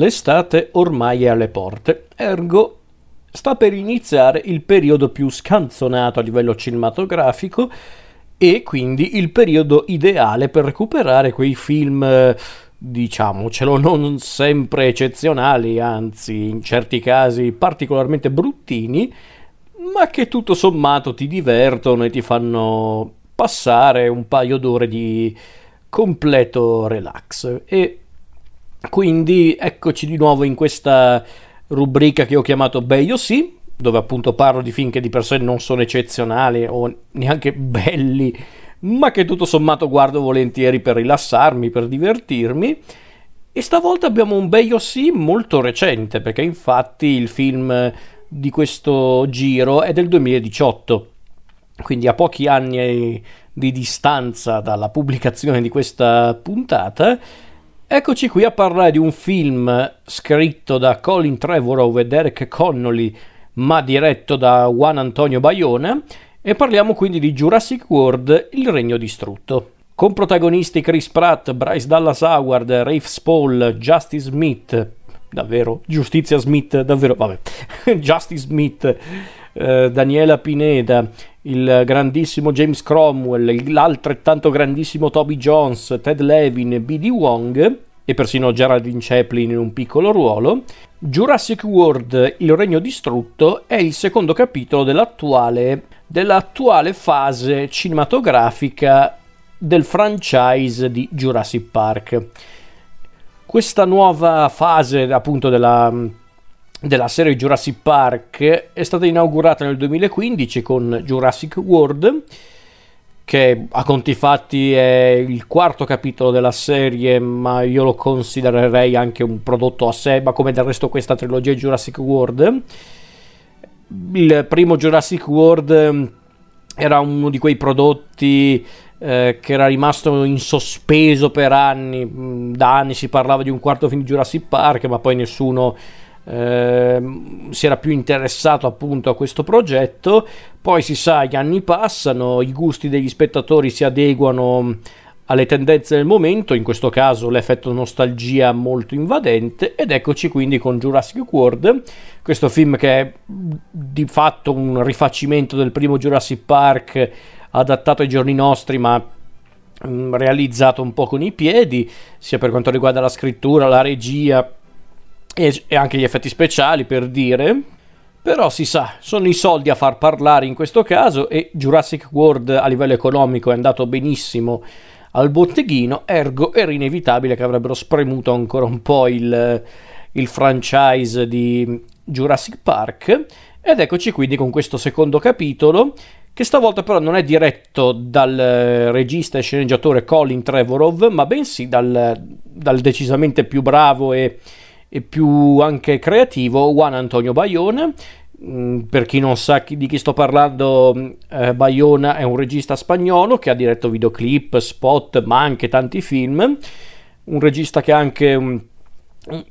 L'estate ormai è alle porte, ergo sta per iniziare il periodo più scanzonato a livello cinematografico e quindi il periodo ideale per recuperare quei film, diciamocelo, non sempre eccezionali, anzi in certi casi particolarmente bruttini, ma che tutto sommato ti divertono e ti fanno passare un paio d'ore di completo relax. E quindi eccoci di nuovo in questa rubrica che ho chiamato Beio sì, dove appunto parlo di film che di per sé non sono eccezionali o neanche belli, ma che tutto sommato guardo volentieri per rilassarmi, per divertirmi. E stavolta abbiamo un Beio sì molto recente, perché infatti il film di questo giro è del 2018, quindi a pochi anni di distanza dalla pubblicazione di questa puntata Eccoci qui a parlare di un film scritto da Colin Trevorrow e Derek Connolly, ma diretto da Juan Antonio Bayona, e parliamo quindi di Jurassic World Il Regno Distrutto. Con protagonisti Chris Pratt, Bryce Dallas Howard, Rafe Spall, Justice Smith, davvero, Giustizia Smith, davvero, vabbè, Justice Smith, eh, Daniela Pineda, il grandissimo James Cromwell, l'altrettanto grandissimo Toby Jones, Ted Levin, B.D. Wong e persino Geraldine Chaplin in un piccolo ruolo, Jurassic World Il Regno Distrutto è il secondo capitolo dell'attuale, dell'attuale fase cinematografica del franchise di Jurassic Park. Questa nuova fase appunto della della serie Jurassic Park è stata inaugurata nel 2015 con Jurassic World che a conti fatti è il quarto capitolo della serie ma io lo considererei anche un prodotto a sé ma come del resto questa trilogia Jurassic World. Il primo Jurassic World era uno di quei prodotti eh, che era rimasto in sospeso per anni. Da anni si parlava di un quarto film di Jurassic Park ma poi nessuno eh, si era più interessato appunto a questo progetto. Poi si sa, gli anni passano, i gusti degli spettatori si adeguano alle tendenze del momento, in questo caso l'effetto nostalgia molto invadente, ed eccoci quindi con Jurassic World, questo film che è di fatto un rifacimento del primo Jurassic Park adattato ai giorni nostri, ma mm, realizzato un po' con i piedi, sia per quanto riguarda la scrittura, la regia, e, e anche gli effetti speciali per dire. Però si sa, sono i soldi a far parlare in questo caso e Jurassic World a livello economico è andato benissimo al botteghino, ergo era inevitabile che avrebbero spremuto ancora un po' il, il franchise di Jurassic Park. Ed eccoci quindi con questo secondo capitolo, che stavolta però non è diretto dal regista e sceneggiatore Colin Trevorrow, ma bensì dal, dal decisamente più bravo e e più anche creativo Juan Antonio Bayona. Mm, per chi non sa di chi sto parlando, eh, Bayona è un regista spagnolo che ha diretto videoclip, spot, ma anche tanti film. Un regista che ha anche um,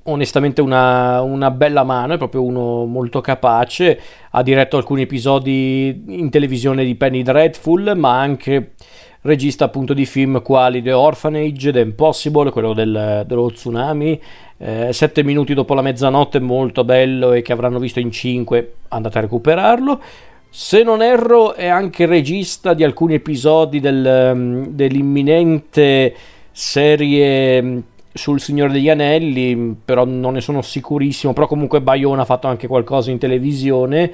onestamente una, una, bella mano, è proprio uno molto capace. Ha diretto alcuni episodi in televisione di Penny Dreadful, ma anche regista appunto di film quali The Orphanage, The Impossible, quello del, dello tsunami, eh, Sette minuti dopo la mezzanotte, molto bello e che avranno visto in cinque, andate a recuperarlo. Se non erro è anche regista di alcuni episodi del, mm, dell'imminente serie mm, sul Signore degli Anelli, però non ne sono sicurissimo, però comunque Bayona ha fatto anche qualcosa in televisione,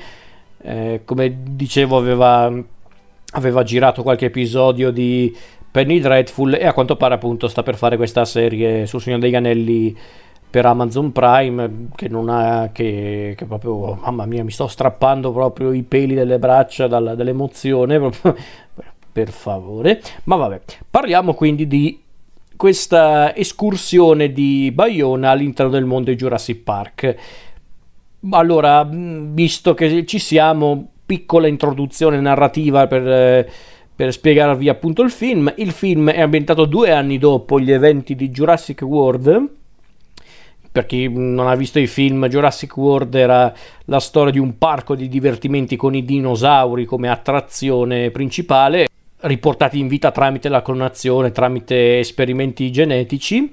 eh, come dicevo aveva aveva girato qualche episodio di Penny Dreadful e a quanto pare appunto sta per fare questa serie sul Signore degli Anelli per Amazon Prime che non ha che, che, proprio mamma mia mi sto strappando proprio i peli delle braccia dalla, dall'emozione proprio, per favore. Ma vabbè parliamo quindi di questa escursione di Bayona all'interno del mondo di Jurassic Park. Allora visto che ci siamo piccola introduzione narrativa per, eh, per spiegarvi appunto il film. Il film è ambientato due anni dopo gli eventi di Jurassic World. Per chi non ha visto i film, Jurassic World era la storia di un parco di divertimenti con i dinosauri come attrazione principale, riportati in vita tramite la clonazione, tramite esperimenti genetici.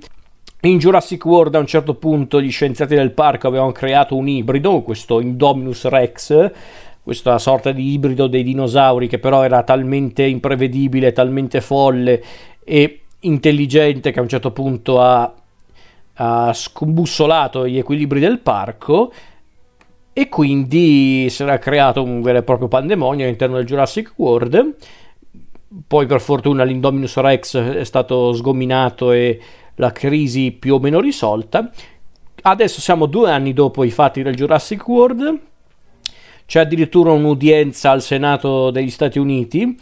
In Jurassic World a un certo punto gli scienziati del parco avevano creato un ibrido, questo Indominus Rex, questa sorta di ibrido dei dinosauri che però era talmente imprevedibile, talmente folle e intelligente che a un certo punto ha, ha scombussolato gli equilibri del parco e quindi si era creato un vero e proprio pandemonio all'interno del Jurassic World. Poi per fortuna l'Indominus Rex è stato sgominato e la crisi più o meno risolta. Adesso siamo due anni dopo i fatti del Jurassic World, c'è addirittura un'udienza al Senato degli Stati Uniti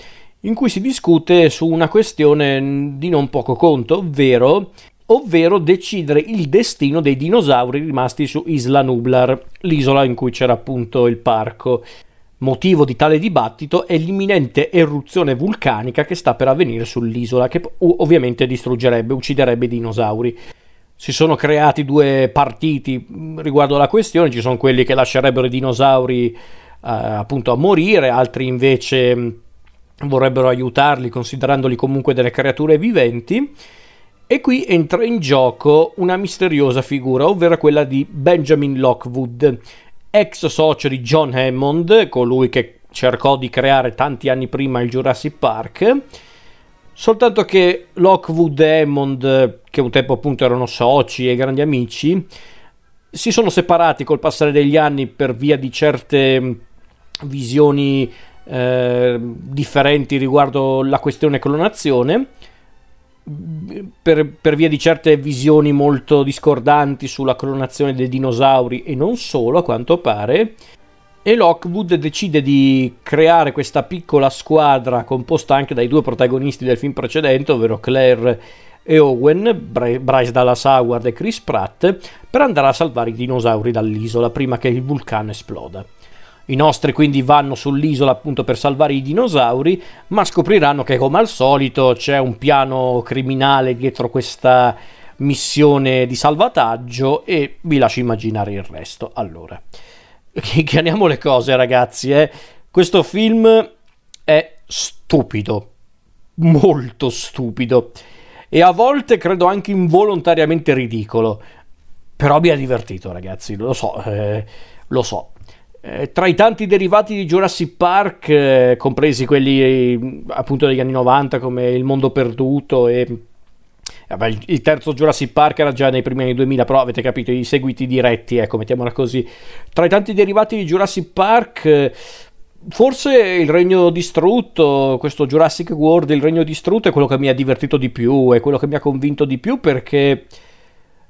in cui si discute su una questione di non poco conto, ovvero, ovvero decidere il destino dei dinosauri rimasti su Isla Nublar, l'isola in cui c'era appunto il parco. Motivo di tale dibattito è l'imminente eruzione vulcanica che sta per avvenire sull'isola, che ovviamente distruggerebbe, ucciderebbe i dinosauri. Si sono creati due partiti riguardo alla questione, ci sono quelli che lascerebbero i dinosauri eh, appunto a morire, altri invece vorrebbero aiutarli considerandoli comunque delle creature viventi. E qui entra in gioco una misteriosa figura, ovvero quella di Benjamin Lockwood, ex socio di John Hammond, colui che cercò di creare tanti anni prima il Jurassic Park. Soltanto che Lockwood e Hammond, che un tempo appunto erano soci e grandi amici, si sono separati col passare degli anni per via di certe visioni eh, differenti riguardo la questione clonazione per, per, via di certe visioni molto discordanti sulla clonazione dei dinosauri e non solo, a quanto pare. E Lockwood decide di creare questa piccola squadra composta anche dai due protagonisti del film precedente, ovvero Claire e Owen, Bryce Dallas Howard e Chris Pratt, per andare a salvare i dinosauri dall'isola prima che il vulcano esploda. I nostri quindi vanno sull'isola appunto per salvare i dinosauri, ma scopriranno che come al solito c'è un piano criminale dietro questa missione di salvataggio e vi lascio immaginare il resto. Allora, chiariamo le cose ragazzi, eh. questo film è stupido, molto stupido e a volte credo anche involontariamente ridicolo, però mi ha divertito ragazzi, lo so, eh, lo so. Eh, tra i tanti derivati di Jurassic Park, eh, compresi quelli appunto degli anni 90 come Il mondo perduto e vabbè, il terzo Jurassic Park era già nei primi anni 2000, però avete capito i seguiti diretti, ecco, mettiamola così. Tra i tanti derivati di Jurassic Park, eh, forse il regno distrutto, questo Jurassic World, il regno distrutto è quello che mi ha divertito di più, è quello che mi ha convinto di più perché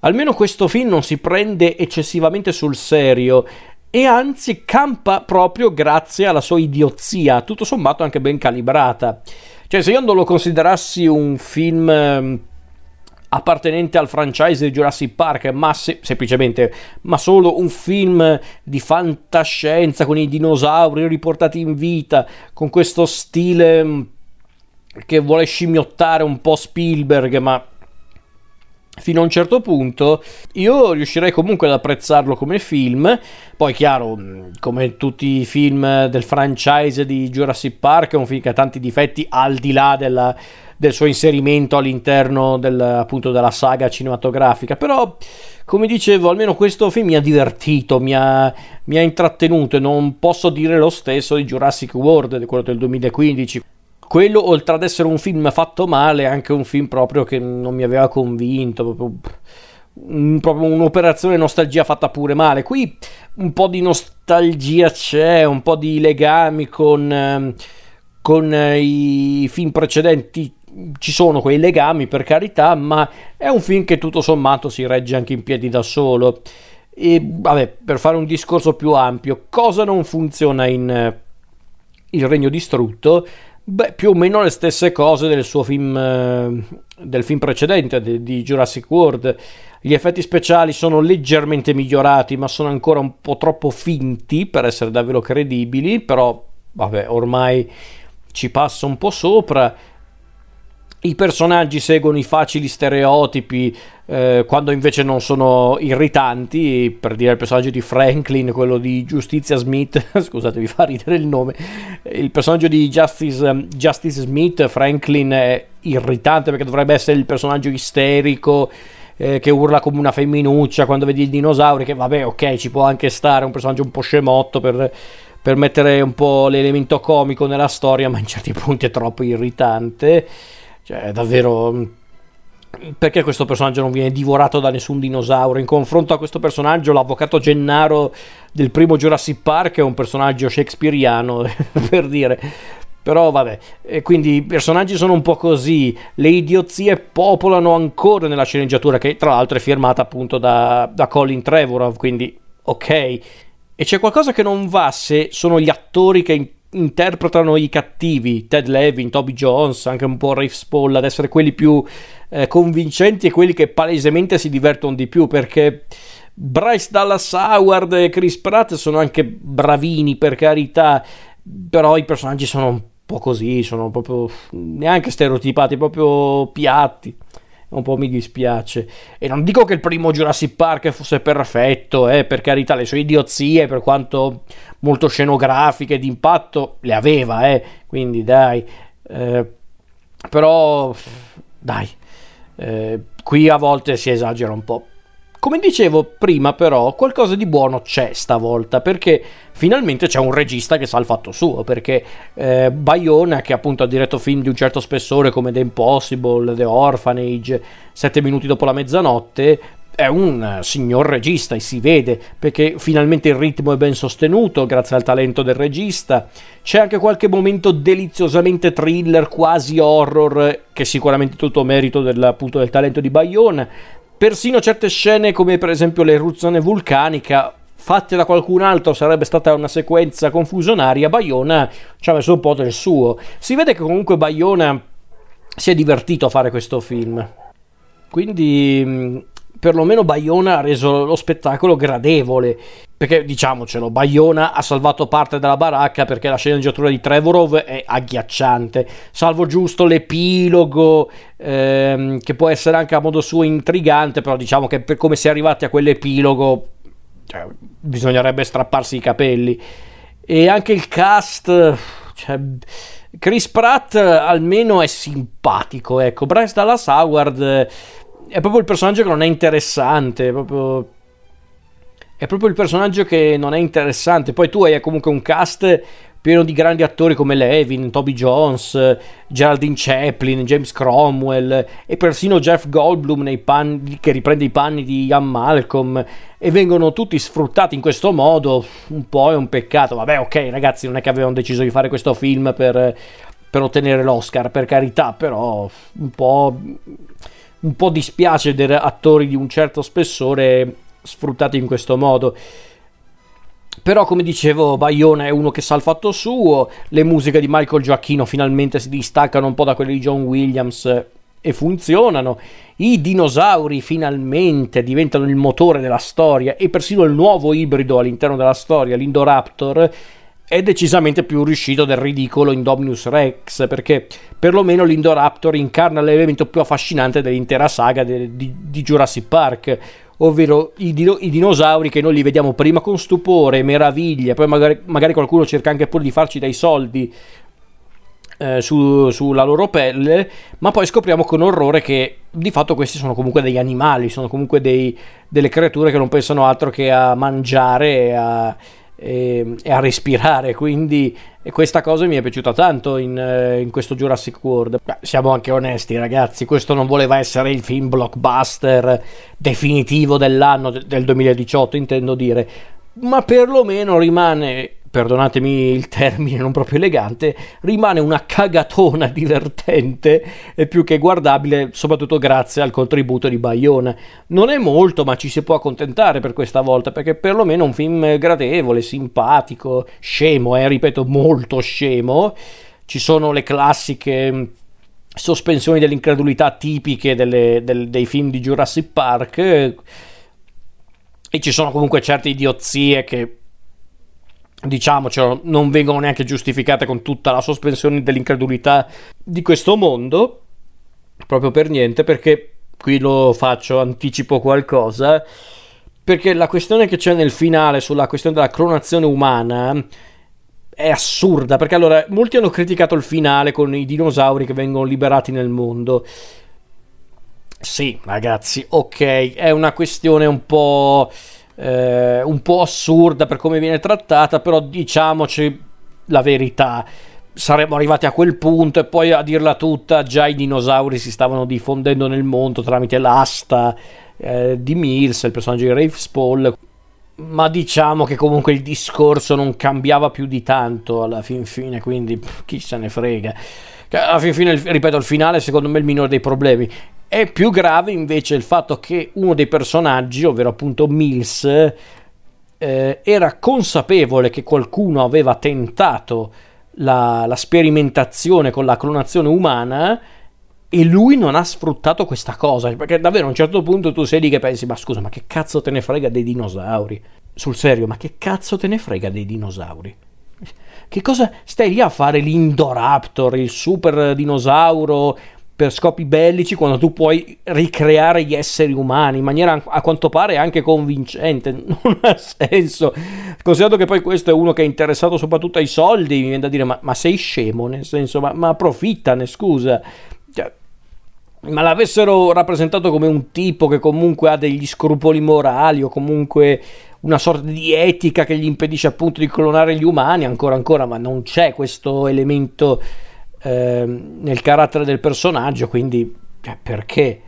almeno questo film non si prende eccessivamente sul serio e anzi campa proprio grazie alla sua idiozia, tutto sommato anche ben calibrata. Cioè, se io non lo considerassi un film ehm, appartenente al franchise di Jurassic Park, ma se- semplicemente, ma solo un film di fantascienza con i dinosauri riportati in vita, con questo stile mm, che vuole scimmiottare un po' Spielberg, ma fino a un certo punto io riuscirei comunque ad apprezzarlo come film. Poi chiaro come tutti i film del franchise di Jurassic Park è un film che ha tanti difetti al di là della, del suo inserimento all'interno del, appunto della saga cinematografica. Però come dicevo almeno questo film mi ha divertito mi ha, mi ha intrattenuto e non posso dire lo stesso di Jurassic World quello del 2015 quello oltre ad essere un film fatto male è anche un film proprio che non mi aveva convinto proprio, un, proprio un'operazione nostalgia fatta pure male. Qui un po' di nostalgia c'è un po' di legami con, ehm, con i film precedenti. Ci sono quei legami per carità ma è un film che tutto sommato si regge anche in piedi da solo. E vabbè per fare un discorso più ampio cosa non funziona in eh, Il Regno Distrutto Beh, più o meno le stesse cose del suo film, eh, del film precedente, di, Jurassic World. Gli effetti speciali sono leggermente migliorati, ma sono ancora un po' troppo finti per essere davvero credibili, però vabbè, ormai ci passa un po' sopra. I personaggi seguono i facili stereotipi eh, quando invece non sono irritanti, per dire il personaggio di Franklin, quello di Giustizia Smith, scusate mi fa ridere il nome, il personaggio di Justice, Justice Smith, Franklin è irritante perché dovrebbe essere il personaggio isterico eh, che urla come una femminuccia quando vedi i dinosauri, che vabbè, ok, ci può anche stare un personaggio un po' scemotto per, per mettere un po' l'elemento comico nella storia, ma in certi punti è troppo irritante. Cioè, davvero perché questo personaggio non viene divorato da nessun dinosauro? In confronto a questo personaggio, l'avvocato Gennaro del primo Jurassic Park è un personaggio shakespeariano, per dire. Però vabbè, e quindi i personaggi sono un po' così, le idiozie popolano ancora nella sceneggiatura, che tra l'altro è firmata appunto da, da Colin Trevorrow, quindi ok. E c'è qualcosa che non va se sono gli attori che interpretano i cattivi, Ted Levin, Toby Jones, anche un po' Rafe Spall, ad essere quelli più eh, convincenti e quelli che palesemente si divertono di più, perché Bryce Dallas Howard e Chris Pratt sono anche bravini, per carità, però i personaggi sono un po' così, sono proprio neanche stereotipati, proprio piatti un po' mi dispiace. E non dico che il primo Jurassic Park fosse perfetto, eh, per carità, le sue idiozie, per quanto molto scenografiche d'impatto, le aveva, eh, quindi dai. Eh, però, dai, eh, qui a volte si esagera un po'. Come dicevo prima, però, qualcosa di buono c'è stavolta perché finalmente c'è un regista che sa il fatto suo. Perché eh, Bayona, che appunto ha diretto film di un certo spessore come The Impossible, The Orphanage, Sette minuti dopo la mezzanotte, è un signor regista e si vede perché finalmente il ritmo è ben sostenuto grazie al talento del regista. C'è anche qualche momento deliziosamente thriller, quasi horror, che è sicuramente tutto merito del, appunto, del talento di Bayona. Persino certe scene come per esempio l'eruzione vulcanica fatte da qualcun altro sarebbe stata una sequenza confusionaria, Bayona ci ha messo un po' del suo. Si vede che comunque Bayona si è divertito a fare questo film. Quindi perlomeno Bayona ha reso lo spettacolo gradevole. Perché diciamocelo, Bayona ha salvato parte della baracca perché la sceneggiatura di Trevorov è agghiacciante. Salvo giusto l'epilogo, ehm, che può essere anche a modo suo intrigante, però diciamo che per come si è arrivati a quell'epilogo, cioè, bisognerebbe strapparsi i capelli. E anche il cast, cioè, Chris Pratt almeno è simpatico, ecco. Bryce Dallas Howard è proprio il personaggio che non è interessante, è proprio... È proprio il personaggio che non è interessante. Poi tu hai comunque un cast pieno di grandi attori come Levin, Toby Jones, Geraldine Chaplin, James Cromwell e persino Jeff Goldblum panni, che riprende i panni di Ian Malcolm e vengono tutti sfruttati in questo modo. Un po' è un peccato. Vabbè, ok, ragazzi, non è che avevano deciso di fare questo film per, per ottenere l'Oscar, per carità, però un po' un po' dispiace vedere attori di un certo spessore sfruttati in questo modo. Però, come dicevo, Bayona è uno che sa il fatto suo. Le musiche di Michael Giacchino finalmente si distaccano un po' da quelle di John Williams e funzionano. I dinosauri finalmente diventano il motore della storia e persino il nuovo ibrido all'interno della storia, l'Indoraptor è decisamente più riuscito del ridicolo Indominus Rex, perché perlomeno l'Indoraptor incarna l'elemento più affascinante dell'intera saga de, di, di, Jurassic Park, ovvero i, dino, i, dinosauri che noi li vediamo prima con stupore, meraviglia, poi magari, magari qualcuno cerca anche pure di farci dei soldi eh, su, sulla loro pelle, ma poi scopriamo con orrore che di fatto questi sono comunque degli animali, sono comunque dei, delle creature che non pensano altro che a mangiare e a e, e a respirare. Quindi questa cosa mi è piaciuta tanto in, eh, in questo Jurassic World. Beh, siamo anche onesti, ragazzi. Questo non voleva essere il film blockbuster definitivo dell'anno del 2018, intendo dire. Ma perlomeno rimane perdonatemi il termine non proprio elegante, rimane una cagatona divertente e più che guardabile, soprattutto grazie al contributo di Bayona. Non è molto, ma ci si può accontentare per questa volta, perché perlomeno è un film gradevole, simpatico, scemo, eh, ripeto, molto scemo. Ci sono le classiche mm, sospensioni dell'incredulità tipiche delle, del, dei film di Jurassic Park e ci sono comunque certe idiozie che diciamocelo, non vengono neanche giustificate con tutta la sospensione dell'incredulità di questo mondo, proprio per niente, perché qui lo faccio, anticipo qualcosa, perché la questione che c'è nel finale sulla questione della clonazione umana è assurda, perché allora molti hanno criticato il finale con i dinosauri che vengono liberati nel mondo. Sì, ragazzi, ok, è una questione un po', eh, un po' assurda per come viene trattata, però diciamoci la verità. Saremmo arrivati a quel punto e poi a dirla tutta, già i dinosauri si stavano diffondendo nel mondo tramite l'asta eh, di Mills, il personaggio di Rafe Spall. Ma diciamo che comunque il discorso non cambiava più di tanto alla fin fine, quindi pff, chi se ne frega. Alla fin fine, ripeto, il finale secondo me è il minore dei problemi. È più grave invece il fatto che uno dei personaggi, ovvero appunto Mills, eh, era consapevole che qualcuno aveva tentato la, la sperimentazione con la clonazione umana e lui non ha sfruttato questa cosa. Perché davvero a un certo punto tu sei lì che pensi ma scusa ma che cazzo te ne frega dei dinosauri? Sul serio ma che cazzo te ne frega dei dinosauri che cosa stai lì a fare l'Indoraptor il super dinosauro per scopi bellici quando tu puoi ricreare gli esseri umani in maniera a quanto pare anche convincente. Non ha senso. Considerato che poi questo è uno che è interessato soprattutto ai soldi, mi viene da dire: ma, ma sei scemo? Nel senso, ma, ma approfittane, scusa. Cioè, ma l'avessero rappresentato come un tipo che comunque ha degli scrupoli morali o comunque una sorta di etica che gli impedisce appunto di clonare gli umani, ancora ancora, ma non c'è questo elemento Ehm, nel carattere del personaggio, quindi cioè, perché?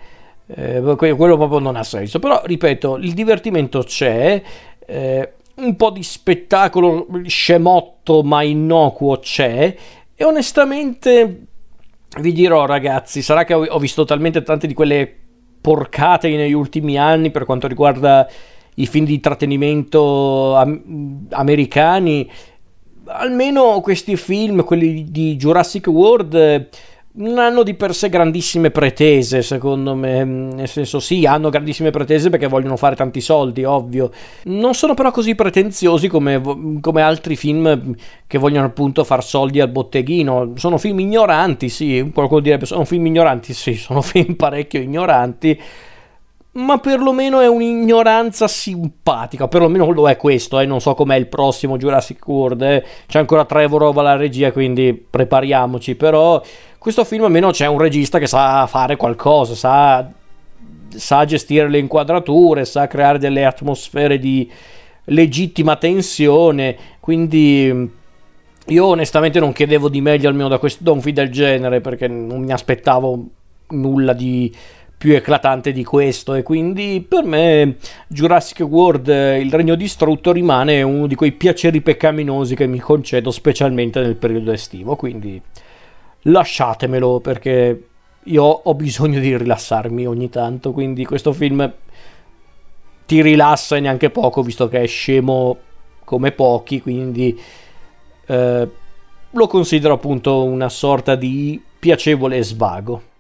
Eh, quello proprio non ha senso. Però, ripeto, il divertimento c'è, eh, un po' di spettacolo scemotto ma innocuo c'è, e onestamente vi dirò, ragazzi, sarà che ho visto talmente tante di quelle porcate negli ultimi anni per quanto riguarda i film di intrattenimento am- americani almeno questi film, quelli di Jurassic World, non hanno di per sé grandissime pretese, secondo me. Nel senso, sì, hanno grandissime pretese perché vogliono fare tanti soldi, ovvio. Non sono però così pretenziosi come, come altri film che vogliono appunto far soldi al botteghino. Sono film ignoranti, sì. Qualcuno direbbe sono film ignoranti, sì, sono film parecchio ignoranti ma perlomeno è un'ignoranza simpatica, perlomeno lo è questo, eh. non so com'è il prossimo Jurassic World, eh. c'è ancora Trevor alla regia, quindi prepariamoci, però questo film almeno c'è un regista che sa fare qualcosa, sa, sa gestire le inquadrature, sa creare delle atmosfere di legittima tensione, quindi io onestamente non chiedevo di meglio almeno da, questo, da un film del genere, perché non mi aspettavo nulla di più eclatante di questo e quindi per me Jurassic World il regno distrutto rimane uno di quei piaceri peccaminosi che mi concedo specialmente nel periodo estivo quindi lasciatemelo perché io ho bisogno di rilassarmi ogni tanto quindi questo film ti rilassa e neanche poco visto che è scemo come pochi quindi eh, lo considero appunto una sorta di piacevole svago